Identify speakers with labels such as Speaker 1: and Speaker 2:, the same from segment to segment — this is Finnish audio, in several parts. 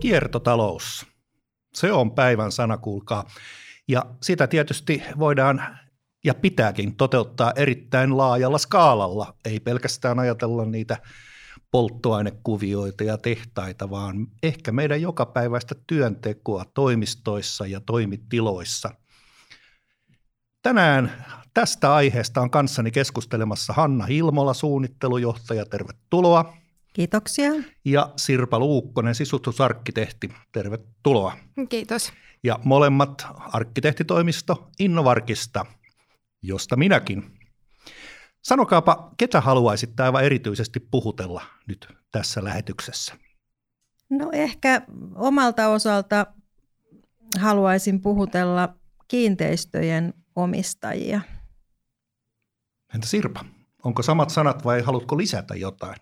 Speaker 1: Kiertotalous. Se on päivän sana, kuulkaa. Ja sitä tietysti voidaan ja pitääkin toteuttaa erittäin laajalla skaalalla. Ei pelkästään ajatella niitä polttoainekuvioita ja tehtaita, vaan ehkä meidän jokapäiväistä työntekoa toimistoissa ja toimitiloissa. Tänään tästä aiheesta on kanssani keskustelemassa Hanna Hilmola, suunnittelujohtaja. Tervetuloa.
Speaker 2: Kiitoksia.
Speaker 1: Ja Sirpa Luukkonen, sisustusarkkitehti. Tervetuloa.
Speaker 3: Kiitos.
Speaker 1: Ja molemmat arkkitehtitoimisto Innovarkista, josta minäkin. Sanokaapa, ketä haluaisitte aivan erityisesti puhutella nyt tässä lähetyksessä?
Speaker 2: No ehkä omalta osalta haluaisin puhutella kiinteistöjen omistajia.
Speaker 1: Entä Sirpa, onko samat sanat vai haluatko lisätä jotain?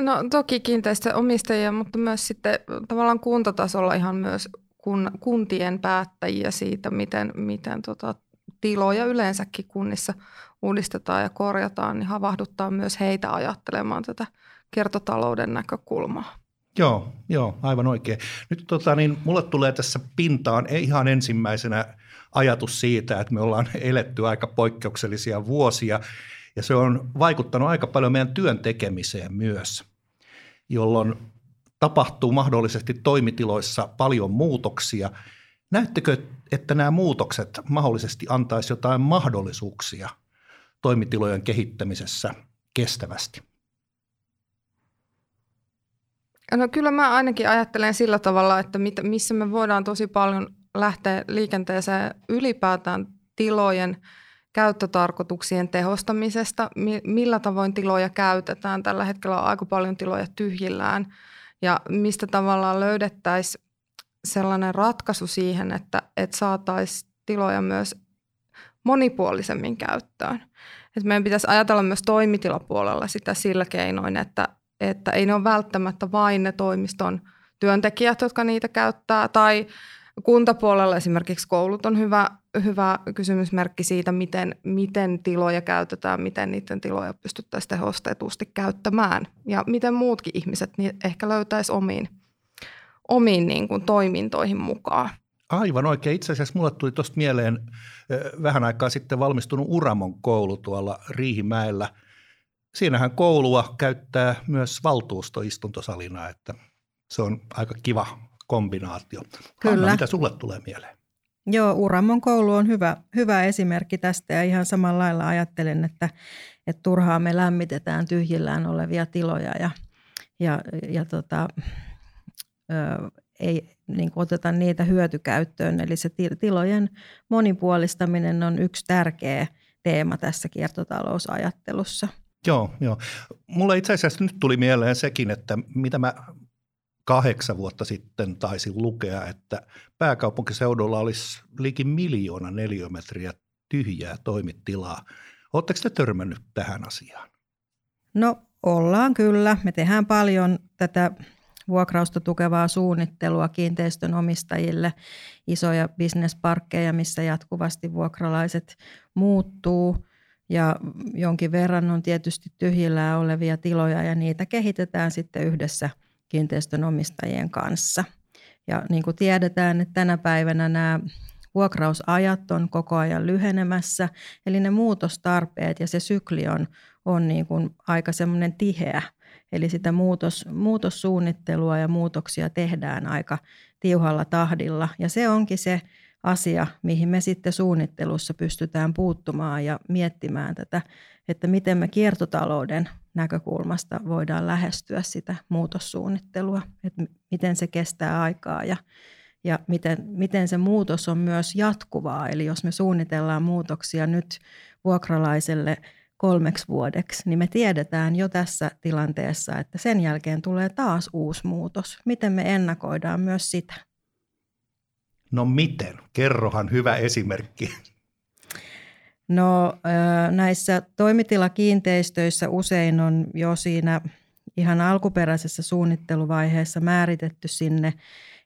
Speaker 3: No toki kiinteistöomistajia, mutta myös sitten tavallaan kuntatasolla ihan myös kun, kuntien päättäjiä siitä, miten, miten tota, tiloja yleensäkin kunnissa uudistetaan ja korjataan, niin havahduttaa myös heitä ajattelemaan tätä kiertotalouden näkökulmaa.
Speaker 1: Joo, joo, aivan oikein. Nyt tota, niin, mulle tulee tässä pintaan ihan ensimmäisenä ajatus siitä, että me ollaan eletty aika poikkeuksellisia vuosia ja se on vaikuttanut aika paljon meidän työn tekemiseen myös, jolloin tapahtuu mahdollisesti toimitiloissa paljon muutoksia. Näettekö, että nämä muutokset mahdollisesti antaisi jotain mahdollisuuksia toimitilojen kehittämisessä kestävästi?
Speaker 3: No kyllä mä ainakin ajattelen sillä tavalla, että missä me voidaan tosi paljon lähteä liikenteeseen ylipäätään tilojen käyttötarkoituksien tehostamisesta, millä tavoin tiloja käytetään. Tällä hetkellä on aika paljon tiloja tyhjillään ja mistä tavallaan löydettäisiin sellainen ratkaisu siihen, että, että saataisiin tiloja myös monipuolisemmin käyttöön. Et meidän pitäisi ajatella myös toimitilapuolella sitä sillä keinoin, että, että ei ne ole välttämättä vain ne toimiston työntekijät, jotka niitä käyttää, tai kuntapuolella esimerkiksi koulut on hyvä, hyvä kysymysmerkki siitä, miten, miten tiloja käytetään, miten niiden tiloja pystyttäisiin tehostetusti käyttämään ja miten muutkin ihmiset niin ehkä löytäisi omiin, omiin niin kuin toimintoihin mukaan.
Speaker 1: Aivan oikein. Itse asiassa mulle tuli tuosta mieleen vähän aikaa sitten valmistunut Uramon koulu tuolla Riihimäellä. Siinähän koulua käyttää myös valtuustoistuntosalina, että se on aika kiva kombinaatio. Kyllä. Anna, mitä sulle tulee mieleen?
Speaker 2: Joo, Uramon koulu on hyvä, hyvä esimerkki tästä ja ihan samalla lailla ajattelen, että, että turhaa me lämmitetään tyhjillään olevia tiloja ja, ja, ja tota, ö, ei niin oteta niitä hyötykäyttöön. Eli se tilojen monipuolistaminen on yksi tärkeä teema tässä kiertotalousajattelussa.
Speaker 1: Joo, joo. Mulle itse asiassa nyt tuli mieleen sekin, että mitä mä kahdeksan vuotta sitten taisin lukea, että pääkaupunkiseudulla olisi liki miljoona neliömetriä tyhjää toimitilaa. Oletteko te törmännyt tähän asiaan?
Speaker 2: No ollaan kyllä. Me tehdään paljon tätä vuokrausta tukevaa suunnittelua kiinteistön omistajille, isoja bisnesparkkeja, missä jatkuvasti vuokralaiset muuttuu ja jonkin verran on tietysti tyhjillään olevia tiloja ja niitä kehitetään sitten yhdessä – kiinteistön omistajien kanssa. Ja niin kuin tiedetään, että tänä päivänä nämä vuokrausajat on koko ajan lyhenemässä, eli ne muutostarpeet ja se sykli on, on niin kuin aika semmoinen tiheä. Eli sitä muutos, muutossuunnittelua ja muutoksia tehdään aika tiuhalla tahdilla. Ja se onkin se asia, mihin me sitten suunnittelussa pystytään puuttumaan ja miettimään tätä, että miten me kiertotalouden näkökulmasta voidaan lähestyä sitä muutossuunnittelua, että miten se kestää aikaa ja, ja miten, miten se muutos on myös jatkuvaa. Eli jos me suunnitellaan muutoksia nyt vuokralaiselle kolmeksi vuodeksi, niin me tiedetään jo tässä tilanteessa, että sen jälkeen tulee taas uusi muutos. Miten me ennakoidaan myös sitä?
Speaker 1: No miten? Kerrohan hyvä esimerkki.
Speaker 2: No näissä toimitilakiinteistöissä usein on jo siinä ihan alkuperäisessä suunnitteluvaiheessa määritetty sinne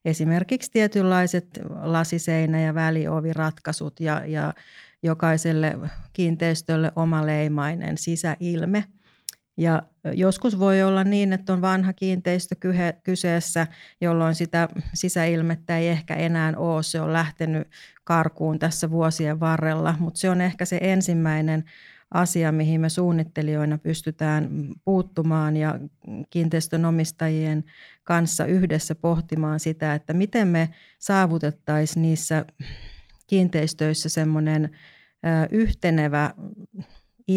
Speaker 2: esimerkiksi tietynlaiset lasiseinä- ja välioviratkaisut ja, ja jokaiselle kiinteistölle oma leimainen sisäilme. Ja joskus voi olla niin, että on vanha kiinteistö kyseessä, jolloin sitä sisäilmettä ei ehkä enää ole. Se on lähtenyt karkuun tässä vuosien varrella, mutta se on ehkä se ensimmäinen asia, mihin me suunnittelijoina pystytään puuttumaan ja kiinteistönomistajien kanssa yhdessä pohtimaan sitä, että miten me saavutettaisiin niissä kiinteistöissä semmoinen yhtenevä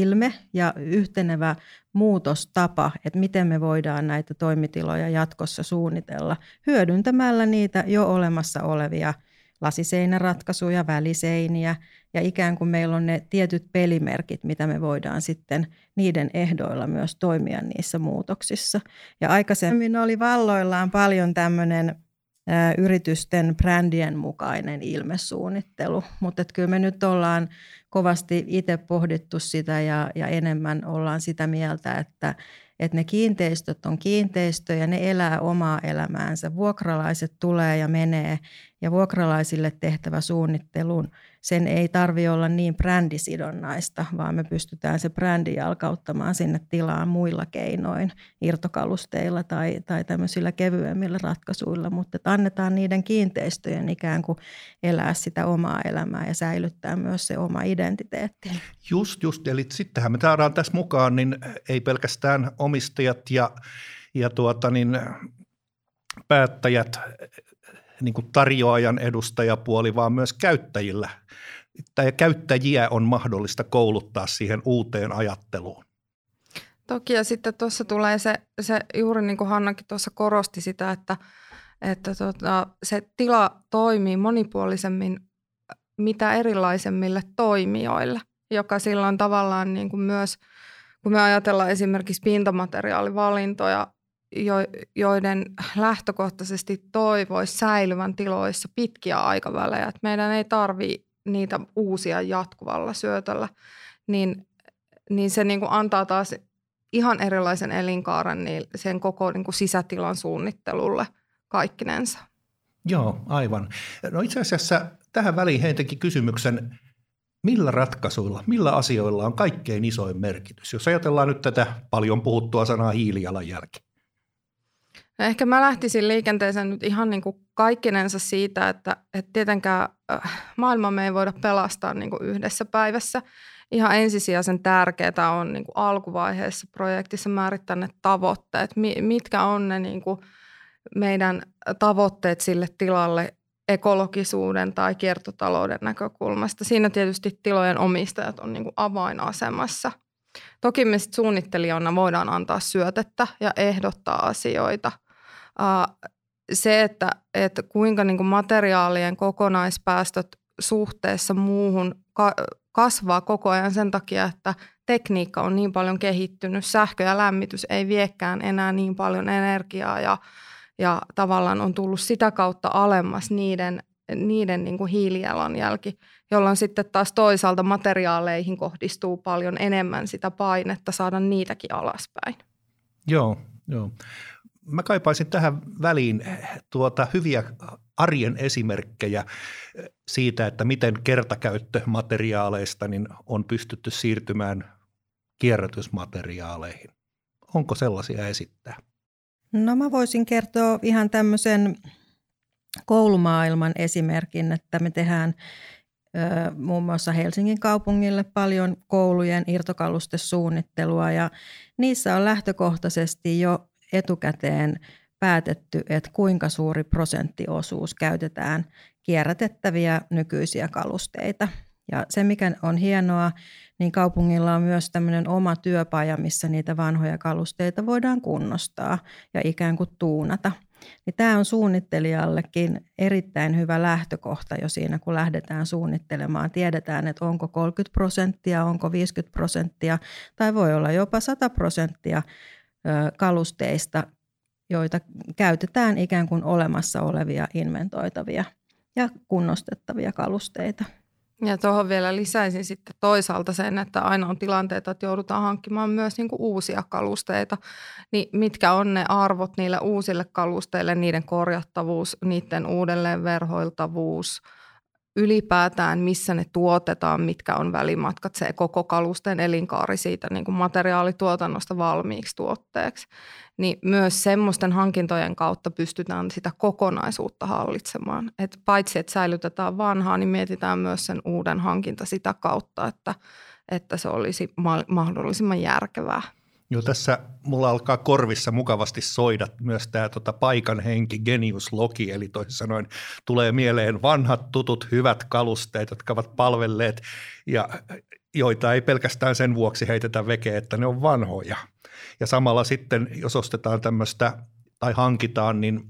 Speaker 2: ilme ja yhtenevä muutostapa, että miten me voidaan näitä toimitiloja jatkossa suunnitella hyödyntämällä niitä jo olemassa olevia lasiseinäratkaisuja, väliseiniä ja ikään kuin meillä on ne tietyt pelimerkit, mitä me voidaan sitten niiden ehdoilla myös toimia niissä muutoksissa. Ja aikaisemmin oli valloillaan paljon tämmöinen yritysten brändien mukainen ilmesuunnittelu, mutta kyllä me nyt ollaan kovasti itse pohdittu sitä ja, ja enemmän ollaan sitä mieltä, että, että ne kiinteistöt on kiinteistöjä, ne elää omaa elämäänsä. Vuokralaiset tulee ja menee ja vuokralaisille tehtävä suunnittelun sen ei tarvi olla niin brändisidonnaista, vaan me pystytään se brändi jalkauttamaan sinne tilaan muilla keinoin, irtokalusteilla tai, tai tämmöisillä kevyemmillä ratkaisuilla, mutta että annetaan niiden kiinteistöjen ikään kuin elää sitä omaa elämää ja säilyttää myös se oma identiteetti.
Speaker 1: Just, just. Eli sittenhän me saadaan tässä mukaan, niin ei pelkästään omistajat ja, ja tuota niin, päättäjät niin kuin tarjoajan edustajapuoli, vaan myös käyttäjillä tai käyttäjiä on mahdollista kouluttaa siihen uuteen ajatteluun.
Speaker 3: Toki ja sitten tuossa tulee se, se juuri niin kuin Hannakin tuossa korosti sitä, että, että tota, se tila toimii monipuolisemmin mitä erilaisemmille toimijoille, joka silloin tavallaan niin kuin myös, kun me ajatellaan esimerkiksi pintamateriaalivalintoja, joiden lähtökohtaisesti toivoisi säilyvän tiloissa pitkiä aikavälejä, että meidän ei tarvitse niitä uusia jatkuvalla syötöllä, niin, niin se niin kuin antaa taas ihan erilaisen elinkaaren niin sen koko niin kuin sisätilan suunnittelulle kaikkinensa.
Speaker 1: Joo, aivan. No itse asiassa tähän väliin heitinkin kysymyksen, millä ratkaisuilla, millä asioilla on kaikkein isoin merkitys? Jos ajatellaan nyt tätä paljon puhuttua sanaa hiilijalanjälki.
Speaker 3: No ehkä mä lähtisin liikenteeseen nyt ihan niin kuin kaikkinensa siitä, että, että tietenkään äh, maailma me ei voida pelastaa niin kuin yhdessä päivässä. Ihan ensisijaisen tärkeää on niin kuin alkuvaiheessa projektissa määrittää ne tavoitteet, mitkä on ne niin kuin meidän tavoitteet sille tilalle ekologisuuden tai kiertotalouden näkökulmasta. Siinä tietysti tilojen omistajat on niin kuin avainasemassa. Toki me suunnittelijana voidaan antaa syötettä ja ehdottaa asioita – se, että, että kuinka niin kuin materiaalien kokonaispäästöt suhteessa muuhun kasvaa koko ajan sen takia, että tekniikka on niin paljon kehittynyt, sähkö ja lämmitys ei viekään enää niin paljon energiaa ja, ja tavallaan on tullut sitä kautta alemmas niiden, niiden niin kuin hiilijalanjälki, jolloin sitten taas toisaalta materiaaleihin kohdistuu paljon enemmän sitä painetta saada niitäkin alaspäin.
Speaker 1: Joo, joo mä kaipaisin tähän väliin tuota hyviä arjen esimerkkejä siitä, että miten kertakäyttömateriaaleista niin on pystytty siirtymään kierrätysmateriaaleihin. Onko sellaisia esittää?
Speaker 2: No mä voisin kertoa ihan tämmöisen koulumaailman esimerkin, että me tehdään muun muassa Helsingin kaupungille paljon koulujen irtokalustesuunnittelua ja niissä on lähtökohtaisesti jo etukäteen päätetty, että kuinka suuri prosenttiosuus käytetään kierrätettäviä nykyisiä kalusteita. Ja se, mikä on hienoa, niin kaupungilla on myös tämmöinen oma työpaja, missä niitä vanhoja kalusteita voidaan kunnostaa ja ikään kuin tuunata. Niin tämä on suunnittelijallekin erittäin hyvä lähtökohta jo siinä, kun lähdetään suunnittelemaan. Tiedetään, että onko 30 prosenttia, onko 50 prosenttia tai voi olla jopa 100 prosenttia kalusteista, joita käytetään ikään kuin olemassa olevia inventoitavia ja kunnostettavia kalusteita.
Speaker 3: Ja tuohon vielä lisäisin sitten toisaalta sen, että aina on tilanteita, että joudutaan hankkimaan myös niin kuin uusia kalusteita. Niin mitkä on ne arvot niille uusille kalusteille, niiden korjattavuus, niiden uudelleen verhoiltavuus, ylipäätään, missä ne tuotetaan, mitkä on välimatkat, se koko kalusten elinkaari siitä niin kuin materiaalituotannosta valmiiksi tuotteeksi, niin myös semmoisten hankintojen kautta pystytään sitä kokonaisuutta hallitsemaan. Et paitsi, että säilytetään vanhaa, niin mietitään myös sen uuden hankinta sitä kautta, että, että se olisi mahdollisimman järkevää.
Speaker 1: Joo, tässä mulla alkaa korvissa mukavasti soida myös tämä tota paikan henki, genius loki, eli toisin sanoen tulee mieleen vanhat tutut hyvät kalusteet, jotka ovat palvelleet ja joita ei pelkästään sen vuoksi heitetä vekeä, että ne on vanhoja. Ja samalla sitten, jos ostetaan tämmöistä tai hankitaan, niin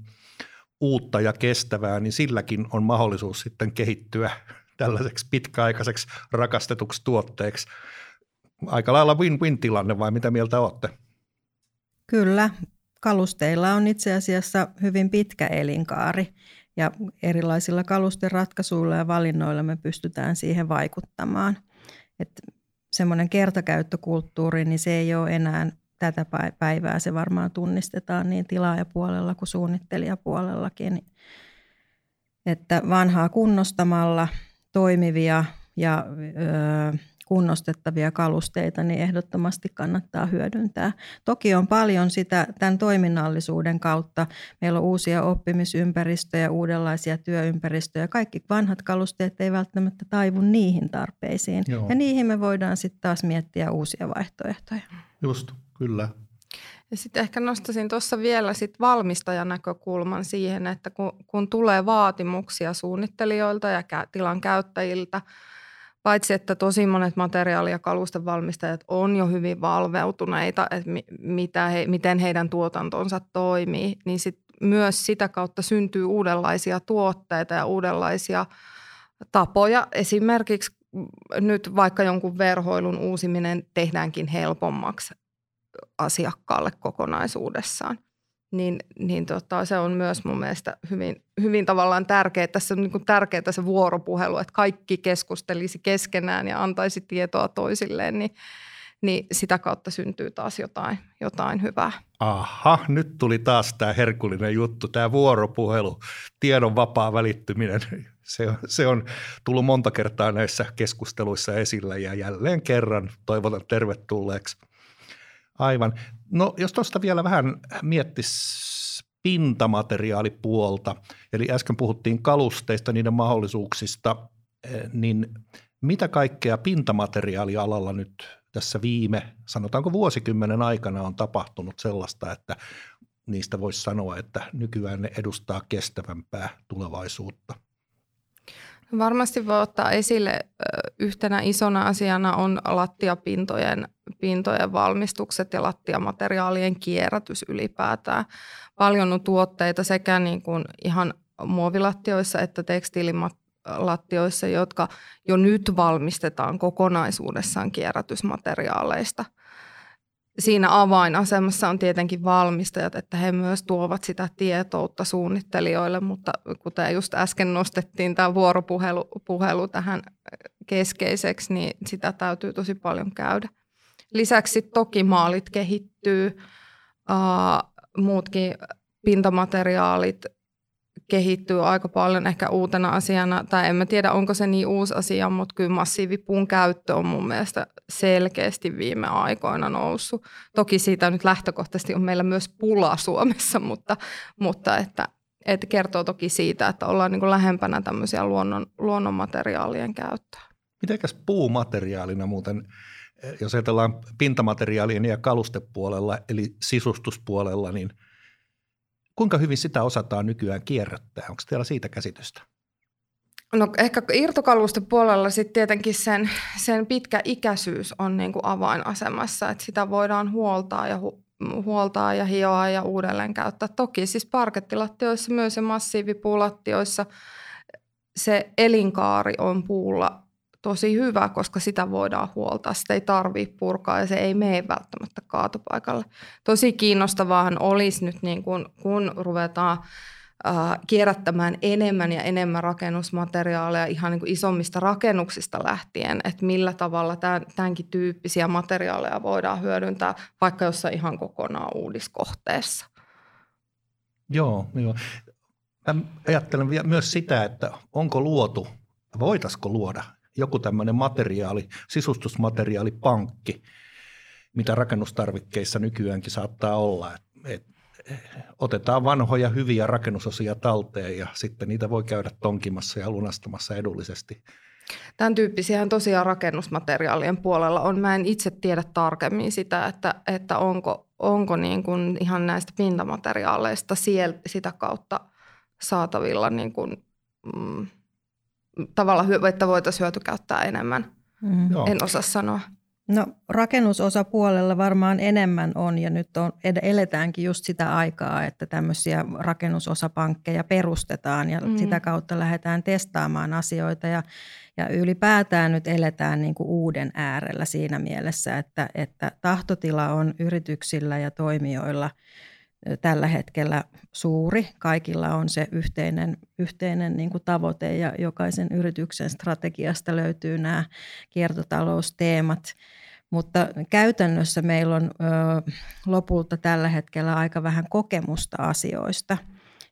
Speaker 1: uutta ja kestävää, niin silläkin on mahdollisuus sitten kehittyä tällaiseksi pitkäaikaiseksi rakastetuksi tuotteeksi – aika lailla win-win tilanne vai mitä mieltä olette?
Speaker 2: Kyllä, kalusteilla on itse asiassa hyvin pitkä elinkaari ja erilaisilla kalusteratkaisuilla ja valinnoilla me pystytään siihen vaikuttamaan. Että semmoinen kertakäyttökulttuuri, niin se ei ole enää tätä päivää. Se varmaan tunnistetaan niin tilaajapuolella kuin suunnittelijapuolellakin. Että vanhaa kunnostamalla toimivia ja öö, kunnostettavia kalusteita, niin ehdottomasti kannattaa hyödyntää. Toki on paljon sitä tämän toiminnallisuuden kautta. Meillä on uusia oppimisympäristöjä, uudenlaisia työympäristöjä. Kaikki vanhat kalusteet ei välttämättä taivu niihin tarpeisiin. Joo. Ja niihin me voidaan sitten taas miettiä uusia vaihtoehtoja.
Speaker 1: Just, kyllä.
Speaker 3: Ja sitten ehkä nostaisin tuossa vielä sit valmistajan näkökulman siihen, että kun, kun tulee vaatimuksia suunnittelijoilta ja tilan käyttäjiltä – Paitsi, että tosi monet materiaali- ja kalustevalmistajat on jo hyvin valveutuneita, että mitä he, miten heidän tuotantonsa toimii, niin sit myös sitä kautta syntyy uudenlaisia tuotteita ja uudenlaisia tapoja. Esimerkiksi nyt vaikka jonkun verhoilun uusiminen tehdäänkin helpommaksi asiakkaalle kokonaisuudessaan niin, niin tota, se on myös mun mielestä hyvin, hyvin tavallaan tärkeää. Tässä on niin tärkeää se vuoropuhelu, että kaikki keskustelisi keskenään ja antaisi tietoa toisilleen, niin, niin sitä kautta syntyy taas jotain, jotain hyvää.
Speaker 1: Aha, nyt tuli taas tämä herkullinen juttu, tämä vuoropuhelu, tiedon vapaa välittyminen. Se on, se on tullut monta kertaa näissä keskusteluissa esillä ja jälleen kerran toivotan tervetulleeksi. Aivan. No jos tuosta vielä vähän miettisi pintamateriaalipuolta, eli äsken puhuttiin kalusteista, niiden mahdollisuuksista, eh, niin mitä kaikkea pintamateriaalialalla nyt tässä viime, sanotaanko vuosikymmenen aikana on tapahtunut sellaista, että niistä voisi sanoa, että nykyään ne edustaa kestävämpää tulevaisuutta?
Speaker 3: Varmasti voi ottaa esille yhtenä isona asiana on lattiapintojen pintojen valmistukset ja lattiamateriaalien kierrätys ylipäätään. Paljon on tuotteita sekä niin kuin ihan muovilattioissa että tekstiililattioissa, jotka jo nyt valmistetaan kokonaisuudessaan kierrätysmateriaaleista – siinä avainasemassa on tietenkin valmistajat, että he myös tuovat sitä tietoutta suunnittelijoille, mutta kuten just äsken nostettiin tämä vuoropuhelu puhelu tähän keskeiseksi, niin sitä täytyy tosi paljon käydä. Lisäksi toki maalit kehittyy, muutkin pintamateriaalit kehittyy aika paljon ehkä uutena asiana, tai en mä tiedä onko se niin uusi asia, mutta kyllä massiivipuun käyttö on mun mielestä selkeästi viime aikoina noussut. Toki siitä nyt lähtökohtaisesti on meillä myös pula Suomessa, mutta, mutta että, että kertoo toki siitä, että ollaan niin kuin lähempänä tämmöisiä luonnon, luonnonmateriaalien käyttöä.
Speaker 1: Mitenkäs puumateriaalina muuten, jos ajatellaan pintamateriaalien ja kalustepuolella, eli sisustuspuolella, niin – Kuinka hyvin sitä osataan nykyään kierrättää? Onko teillä siitä käsitystä?
Speaker 3: No ehkä irtokalusten puolella sitten tietenkin sen, sen pitkä ikäisyys on niin kuin avainasemassa, että sitä voidaan huoltaa ja, hu, huoltaa ja hioa ja uudelleen käyttää. Toki siis parkettilattioissa myös ja massiivipuulattioissa se elinkaari on puulla tosi hyvä, koska sitä voidaan huoltaa. Sitä ei tarvitse purkaa ja se ei mene välttämättä kaatopaikalle. Tosi kiinnostavaahan olisi nyt, niin kun, kun ruvetaan äh, kierrättämään enemmän ja enemmän rakennusmateriaaleja ihan niin kuin isommista rakennuksista lähtien, että millä tavalla tämän, tämänkin tyyppisiä materiaaleja voidaan hyödyntää vaikka jossain ihan kokonaan uudiskohteessa.
Speaker 1: Joo, joo. Mä ajattelen myös sitä, että onko luotu voitaisiko luoda joku tämmöinen materiaali, sisustusmateriaalipankki, mitä rakennustarvikkeissa nykyäänkin saattaa olla. Et, otetaan vanhoja hyviä rakennusosia talteen ja sitten niitä voi käydä tonkimassa ja lunastamassa edullisesti.
Speaker 3: Tämän tyyppisiä tosiaan rakennusmateriaalien puolella on. Mä en itse tiedä tarkemmin sitä, että, että onko, onko niin kuin ihan näistä pintamateriaaleista sieltä, sitä kautta saatavilla niin kuin, mm, tavalla, että voitaisiin hyötykäyttää enemmän. Mm. En osaa sanoa.
Speaker 2: No rakennusosapuolella varmaan enemmän on ja nyt on, eletäänkin just sitä aikaa, että tämmöisiä rakennusosapankkeja perustetaan ja mm. sitä kautta lähdetään testaamaan asioita ja, ja ylipäätään nyt eletään niin kuin uuden äärellä siinä mielessä, että, että tahtotila on yrityksillä ja toimijoilla – tällä hetkellä suuri. Kaikilla on se yhteinen, yhteinen niin kuin tavoite ja jokaisen yrityksen strategiasta löytyy nämä kiertotalousteemat. Mutta käytännössä meillä on ö, lopulta tällä hetkellä aika vähän kokemusta asioista.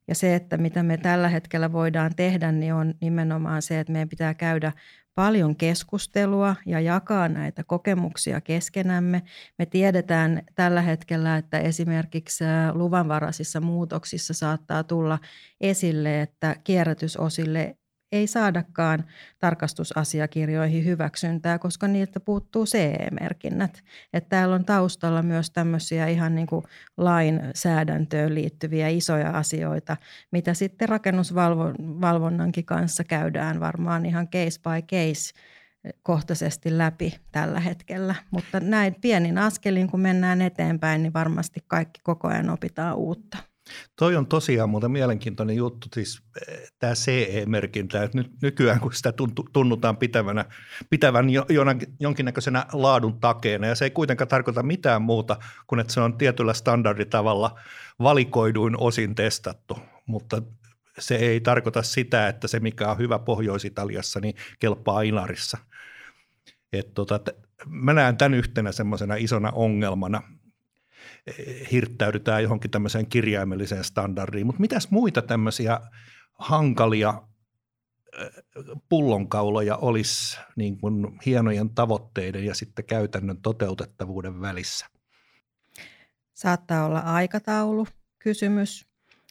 Speaker 2: Ja se, että mitä me tällä hetkellä voidaan tehdä, niin on nimenomaan se, että meidän pitää käydä paljon keskustelua ja jakaa näitä kokemuksia keskenämme. Me tiedetään tällä hetkellä, että esimerkiksi luvanvaraisissa muutoksissa saattaa tulla esille, että kierrätysosille ei saadakaan tarkastusasiakirjoihin hyväksyntää, koska niiltä puuttuu CE-merkinnät. Että täällä on taustalla myös tämmöisiä ihan niin kuin lainsäädäntöön liittyviä isoja asioita, mitä sitten rakennusvalvonnankin kanssa käydään varmaan ihan case by case kohtaisesti läpi tällä hetkellä. Mutta näin pienin askelin, kun mennään eteenpäin, niin varmasti kaikki koko ajan opitaan uutta.
Speaker 1: Toi on tosiaan muuten mielenkiintoinen juttu, siis eh, tämä CE-merkintä, että nyt nykyään kun sitä tunnutaan pitävänä, pitävän jonkinnäköisenä laadun takeena, ja se ei kuitenkaan tarkoita mitään muuta kuin, että se on tietyllä standarditavalla valikoiduin osin testattu, mutta se ei tarkoita sitä, että se mikä on hyvä Pohjois-Italiassa, niin kelpaa Inarissa. Et tota, mä näen tämän yhtenä semmoisena isona ongelmana – hirttäydytään johonkin tämmöiseen kirjaimelliseen standardiin. Mutta mitäs muita tämmöisiä hankalia pullonkauloja olisi niin kuin hienojen tavoitteiden ja sitten käytännön toteutettavuuden välissä?
Speaker 2: Saattaa olla aikataulu kysymys,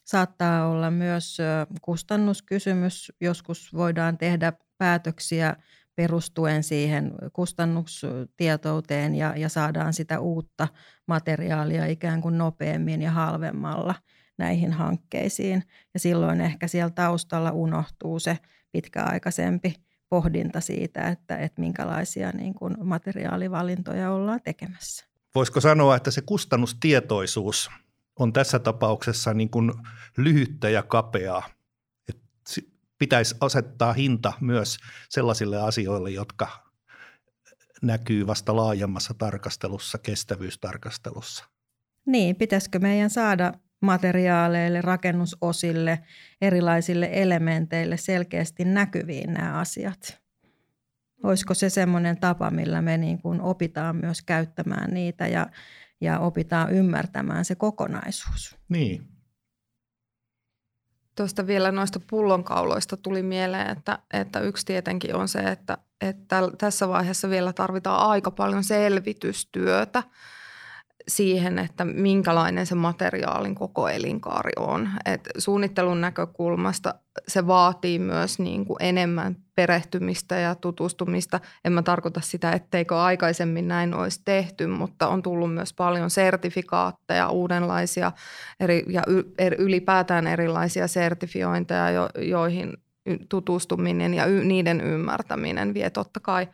Speaker 2: saattaa olla myös kustannuskysymys. Joskus voidaan tehdä päätöksiä perustuen siihen kustannustietouteen ja, ja saadaan sitä uutta materiaalia ikään kuin nopeammin ja halvemmalla näihin hankkeisiin. Ja silloin ehkä siellä taustalla unohtuu se pitkäaikaisempi pohdinta siitä, että, että minkälaisia niin kuin materiaalivalintoja ollaan tekemässä.
Speaker 1: Voisiko sanoa, että se kustannustietoisuus on tässä tapauksessa niin kuin lyhyttä ja kapeaa? Pitäisi asettaa hinta myös sellaisille asioille, jotka näkyy vasta laajemmassa tarkastelussa, kestävyystarkastelussa.
Speaker 2: Niin, pitäisikö meidän saada materiaaleille, rakennusosille, erilaisille elementeille selkeästi näkyviin nämä asiat? Olisiko se semmoinen tapa, millä me niin kuin opitaan myös käyttämään niitä ja, ja opitaan ymmärtämään se kokonaisuus?
Speaker 1: Niin,
Speaker 3: Tuosta vielä noista pullonkauloista tuli mieleen, että, että yksi tietenkin on se, että, että tässä vaiheessa vielä tarvitaan aika paljon selvitystyötä siihen, että minkälainen se materiaalin koko elinkaari on. Et suunnittelun näkökulmasta se vaatii myös niin kuin enemmän perehtymistä ja tutustumista. En mä tarkoita sitä, etteikö aikaisemmin näin olisi tehty, mutta on tullut myös paljon sertifikaatteja, uudenlaisia eri, ja ylipäätään erilaisia sertifiointeja, jo, joihin tutustuminen ja y, niiden ymmärtäminen vie totta kai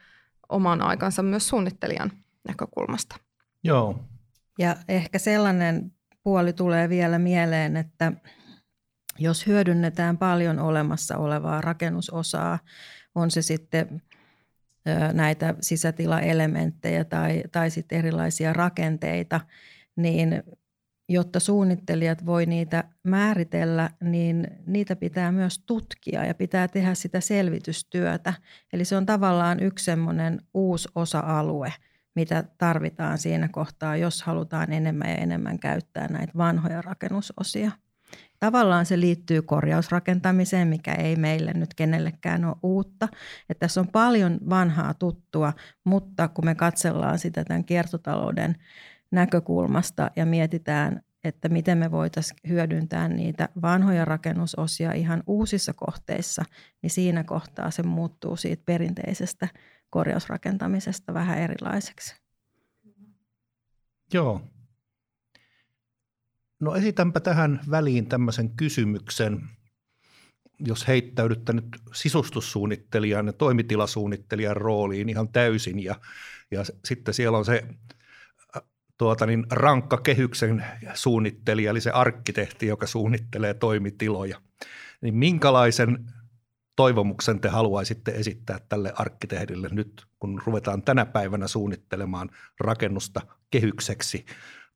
Speaker 3: oman aikansa myös suunnittelijan näkökulmasta.
Speaker 1: Joo,
Speaker 2: ja ehkä sellainen puoli tulee vielä mieleen, että jos hyödynnetään paljon olemassa olevaa rakennusosaa, on se sitten näitä sisätilaelementtejä tai, tai sitten erilaisia rakenteita, niin jotta suunnittelijat voi niitä määritellä, niin niitä pitää myös tutkia ja pitää tehdä sitä selvitystyötä. Eli se on tavallaan yksi semmoinen uusi osa-alue – mitä tarvitaan siinä kohtaa, jos halutaan enemmän ja enemmän käyttää näitä vanhoja rakennusosia. Tavallaan se liittyy korjausrakentamiseen, mikä ei meille nyt kenellekään ole uutta. Että tässä on paljon vanhaa tuttua, mutta kun me katsellaan sitä tämän kiertotalouden näkökulmasta ja mietitään, että miten me voitaisiin hyödyntää niitä vanhoja rakennusosia ihan uusissa kohteissa, niin siinä kohtaa se muuttuu siitä perinteisestä korjausrakentamisesta vähän erilaiseksi.
Speaker 1: Joo, No esitänpä tähän väliin tämmöisen kysymyksen, jos heittäydytte nyt sisustussuunnittelijan ja toimitilasuunnittelijan rooliin ihan täysin ja, ja sitten siellä on se tuota niin, rankka kehyksen suunnittelija, eli se arkkitehti, joka suunnittelee toimitiloja. Niin minkälaisen toivomuksen te haluaisitte esittää tälle arkkitehdille nyt, kun ruvetaan tänä päivänä suunnittelemaan rakennusta kehykseksi,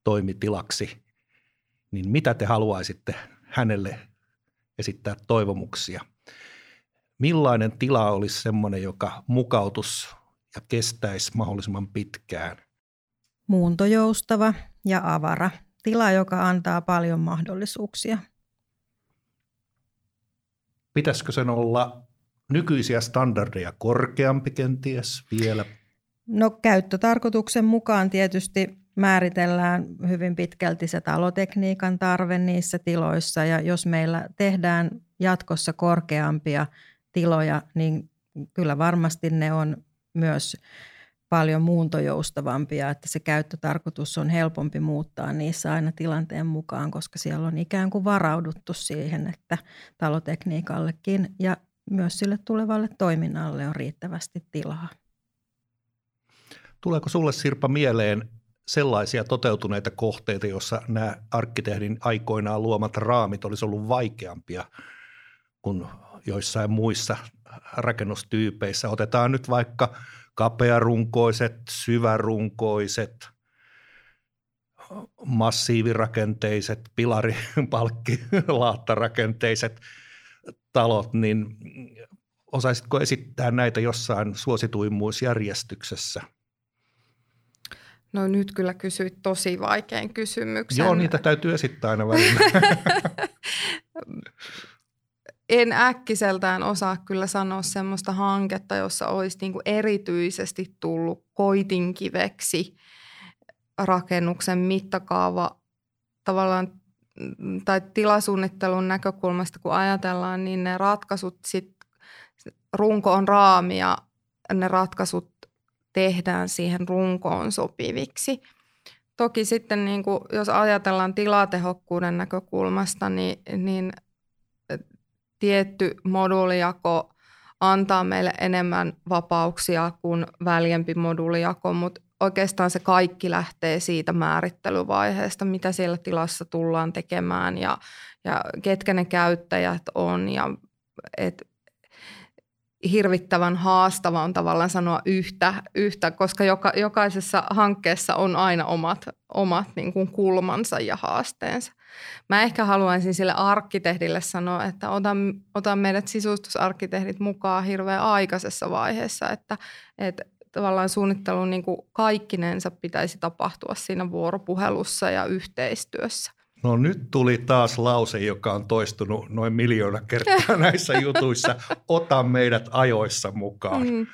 Speaker 1: toimitilaksi niin mitä te haluaisitte hänelle esittää toivomuksia? Millainen tila olisi semmoinen, joka mukautus ja kestäisi mahdollisimman pitkään?
Speaker 2: Muuntojoustava ja avara. Tila, joka antaa paljon mahdollisuuksia.
Speaker 1: Pitäisikö sen olla nykyisiä standardeja korkeampi kenties vielä?
Speaker 2: No käyttötarkoituksen mukaan tietysti määritellään hyvin pitkälti se talotekniikan tarve niissä tiloissa ja jos meillä tehdään jatkossa korkeampia tiloja, niin kyllä varmasti ne on myös paljon muuntojoustavampia, että se käyttötarkoitus on helpompi muuttaa niissä aina tilanteen mukaan, koska siellä on ikään kuin varauduttu siihen, että talotekniikallekin ja myös sille tulevalle toiminnalle on riittävästi tilaa.
Speaker 1: Tuleeko sulle Sirpa mieleen sellaisia toteutuneita kohteita, joissa nämä arkkitehdin aikoinaan luomat raamit olisi ollut vaikeampia kuin joissain muissa rakennustyypeissä. Otetaan nyt vaikka kapearunkoiset, syvärunkoiset, massiivirakenteiset, pilaripalkkilaattarakenteiset talot, niin osaisitko esittää näitä jossain suosituimmuusjärjestyksessä –
Speaker 3: No nyt kyllä kysyit tosi vaikean kysymyksen.
Speaker 1: Joo, niitä täytyy esittää aina välillä.
Speaker 3: en äkkiseltään osaa kyllä sanoa semmoista hanketta, jossa olisi niinku erityisesti tullut koitinkiveksi rakennuksen mittakaava tavallaan tai tilasuunnittelun näkökulmasta, kun ajatellaan, niin ne ratkaisut, sit, runko on raami ja ne ratkaisut tehdään siihen runkoon sopiviksi. Toki sitten niin kuin, jos ajatellaan tilatehokkuuden näkökulmasta, niin, niin tietty moduulijako antaa meille enemmän vapauksia kuin väljempi moduulijako, mutta oikeastaan se kaikki lähtee siitä määrittelyvaiheesta, mitä siellä tilassa tullaan tekemään ja, ja ketkä ne käyttäjät on ja et hirvittävän haastava on tavallaan sanoa yhtä, yhtä koska joka, jokaisessa hankkeessa on aina omat, omat niin kuin kulmansa ja haasteensa. Mä ehkä haluaisin sille arkkitehdille sanoa, että otan, otan meidät sisustusarkkitehdit mukaan hirveän aikaisessa vaiheessa, että, että tavallaan suunnittelun niin kuin kaikkinensa pitäisi tapahtua siinä vuoropuhelussa ja yhteistyössä.
Speaker 1: No nyt tuli taas lause, joka on toistunut noin miljoona kertaa näissä jutuissa. Ota meidät ajoissa mukaan. Mm.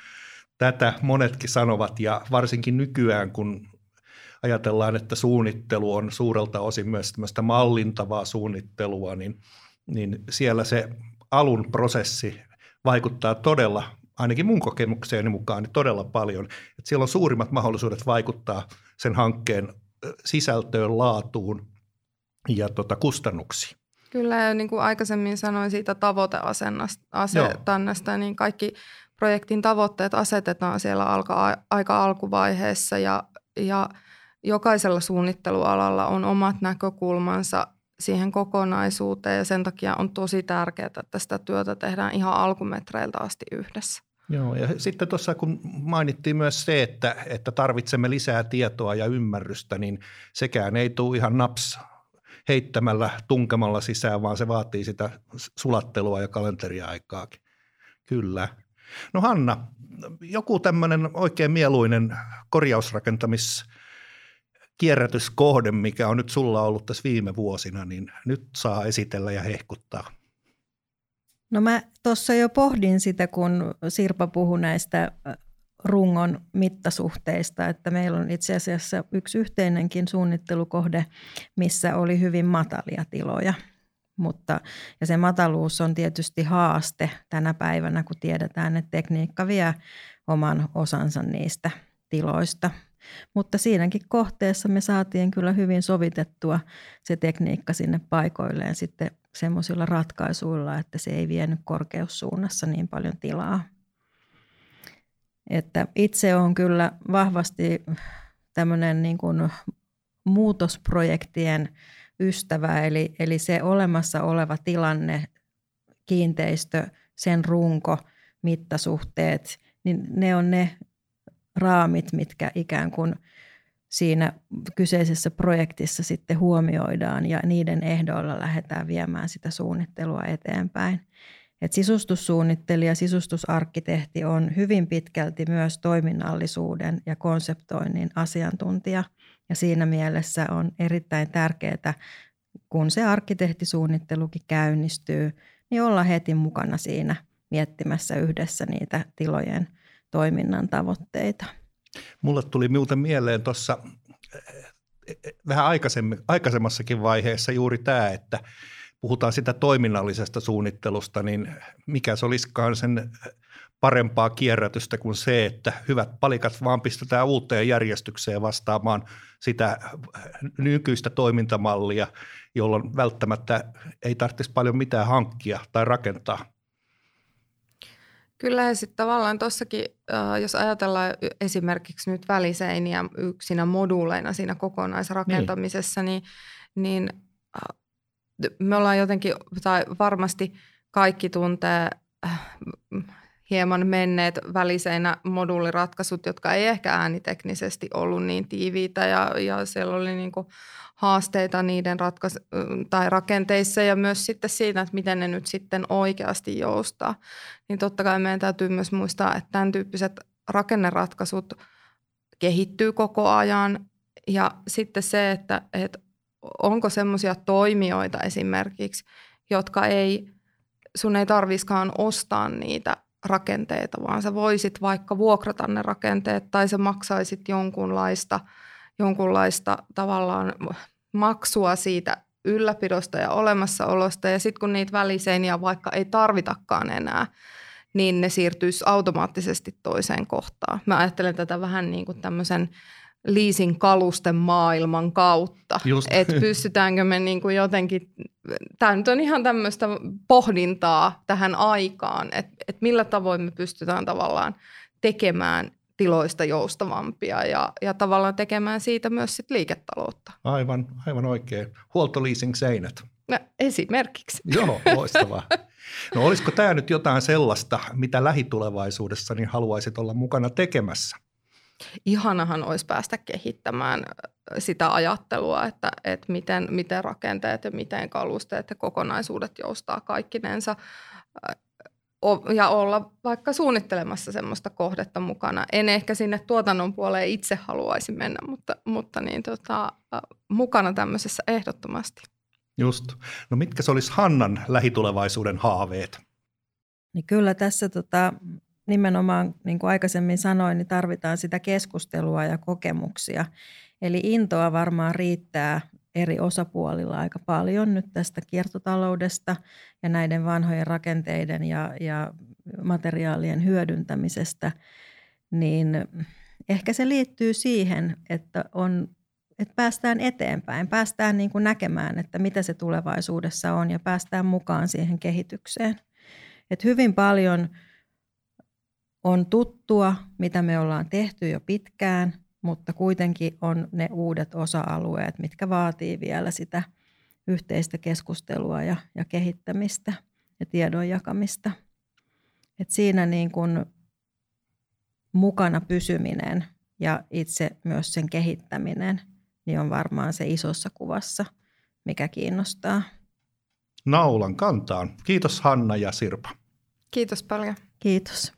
Speaker 1: Tätä monetkin sanovat ja varsinkin nykyään, kun ajatellaan, että suunnittelu on suurelta osin myös tämmöistä mallintavaa suunnittelua, niin, niin siellä se alun prosessi vaikuttaa todella, ainakin mun kokemukseeni mukaan, niin todella paljon. Että siellä on suurimmat mahdollisuudet vaikuttaa sen hankkeen sisältöön, laatuun – ja tota, kustannuksia.
Speaker 3: Kyllä, ja niin kuin aikaisemmin sanoin siitä tavoiteasetannasta, niin kaikki projektin tavoitteet asetetaan siellä alka, aika alkuvaiheessa ja, ja jokaisella suunnittelualalla on omat näkökulmansa siihen kokonaisuuteen ja sen takia on tosi tärkeää, että sitä työtä tehdään ihan alkumetreiltä asti yhdessä.
Speaker 1: Joo, ja sitten tuossa kun mainittiin myös se, että, että tarvitsemme lisää tietoa ja ymmärrystä, niin sekään ei tule ihan naps heittämällä, tunkemalla sisään, vaan se vaatii sitä sulattelua ja kalenteriaikaakin. Kyllä. No Hanna, joku tämmöinen oikein mieluinen korjausrakentamis kierrätyskohde, mikä on nyt sulla ollut tässä viime vuosina, niin nyt saa esitellä ja hehkuttaa.
Speaker 2: No mä tuossa jo pohdin sitä, kun Sirpa puhui näistä rungon mittasuhteista, että meillä on itse asiassa yksi yhteinenkin suunnittelukohde, missä oli hyvin matalia tiloja. Mutta, ja se mataluus on tietysti haaste tänä päivänä, kun tiedetään, että tekniikka vie oman osansa niistä tiloista. Mutta siinäkin kohteessa me saatiin kyllä hyvin sovitettua se tekniikka sinne paikoilleen sitten semmoisilla ratkaisuilla, että se ei vienyt korkeussuunnassa niin paljon tilaa. Että itse on kyllä vahvasti tämmöinen niin kuin muutosprojektien ystävä, eli, eli se olemassa oleva tilanne, kiinteistö, sen runko, mittasuhteet, niin ne on ne raamit, mitkä ikään kuin siinä kyseisessä projektissa sitten huomioidaan ja niiden ehdoilla lähdetään viemään sitä suunnittelua eteenpäin. Et sisustussuunnittelija, sisustusarkkitehti on hyvin pitkälti myös toiminnallisuuden ja konseptoinnin asiantuntija. Ja siinä mielessä on erittäin tärkeää, kun se arkkitehtisuunnittelukin käynnistyy, niin olla heti mukana siinä miettimässä yhdessä niitä tilojen toiminnan tavoitteita.
Speaker 1: Mulle tuli muuten mieleen tuossa vähän aikaisemmassakin vaiheessa juuri tämä, että – puhutaan sitä toiminnallisesta suunnittelusta, niin mikä se olisikaan sen parempaa kierrätystä kuin se, että hyvät palikat vaan pistetään uuteen järjestykseen vastaamaan sitä nykyistä toimintamallia, jolloin välttämättä ei tarvitsisi paljon mitään hankkia tai rakentaa.
Speaker 3: Kyllä ja sitten tavallaan tuossakin, jos ajatellaan esimerkiksi nyt väliseiniä yksinä moduuleina siinä kokonaisrakentamisessa, niin, niin me ollaan jotenkin, tai varmasti kaikki tuntee äh, hieman menneet väliseinä moduuliratkaisut, jotka ei ehkä ääniteknisesti ollut niin tiiviitä ja, ja siellä oli niin kuin haasteita niiden ratkais- tai rakenteissa ja myös sitten siinä, että miten ne nyt sitten oikeasti joustaa. Niin totta kai meidän täytyy myös muistaa, että tämän tyyppiset rakenneratkaisut kehittyy koko ajan ja sitten se, että, että onko semmoisia toimijoita esimerkiksi, jotka ei, sun ei tarviskaan ostaa niitä rakenteita, vaan sä voisit vaikka vuokrata ne rakenteet tai sä maksaisit jonkunlaista, jonkunlaista tavallaan maksua siitä ylläpidosta ja olemassaolosta ja sitten kun niitä väliseiniä vaikka ei tarvitakaan enää, niin ne siirtyisi automaattisesti toiseen kohtaan. Mä ajattelen tätä vähän niin kuin tämmöisen leasing kalusten maailman kautta. Että pystytäänkö me niin kuin jotenkin, tämä nyt on ihan tämmöistä pohdintaa tähän aikaan, että et millä tavoin me pystytään tavallaan tekemään tiloista joustavampia ja, ja tavallaan tekemään siitä myös sit liiketaloutta.
Speaker 1: Aivan, aivan oikein. Huoltoleasing seinät.
Speaker 3: No, esimerkiksi.
Speaker 1: Joo, loistavaa. No olisiko tämä nyt jotain sellaista, mitä lähitulevaisuudessa niin haluaisit olla mukana tekemässä?
Speaker 3: Ihanahan olisi päästä kehittämään sitä ajattelua, että, että miten, miten rakenteet ja miten kalusteet ja kokonaisuudet joustaa kaikkinensa ja olla vaikka suunnittelemassa semmoista kohdetta mukana. En ehkä sinne tuotannon puoleen itse haluaisi mennä, mutta, mutta niin tota, mukana tämmöisessä ehdottomasti.
Speaker 1: Just. No mitkä se olisi Hannan lähitulevaisuuden haaveet?
Speaker 2: Niin kyllä tässä tota, nimenomaan, niin kuin aikaisemmin sanoin, niin tarvitaan sitä keskustelua ja kokemuksia. Eli intoa varmaan riittää eri osapuolilla aika paljon nyt tästä kiertotaloudesta ja näiden vanhojen rakenteiden ja, ja materiaalien hyödyntämisestä, niin ehkä se liittyy siihen, että, on, että päästään eteenpäin, päästään niin kuin näkemään, että mitä se tulevaisuudessa on ja päästään mukaan siihen kehitykseen. Et hyvin paljon – on tuttua, mitä me ollaan tehty jo pitkään, mutta kuitenkin on ne uudet osa-alueet, mitkä vaatii vielä sitä yhteistä keskustelua ja, ja kehittämistä ja tiedon jakamista. Et siinä niin kun mukana pysyminen ja itse myös sen kehittäminen niin on varmaan se isossa kuvassa, mikä kiinnostaa.
Speaker 1: Naulan kantaan. Kiitos Hanna ja Sirpa.
Speaker 3: Kiitos paljon.
Speaker 2: Kiitos.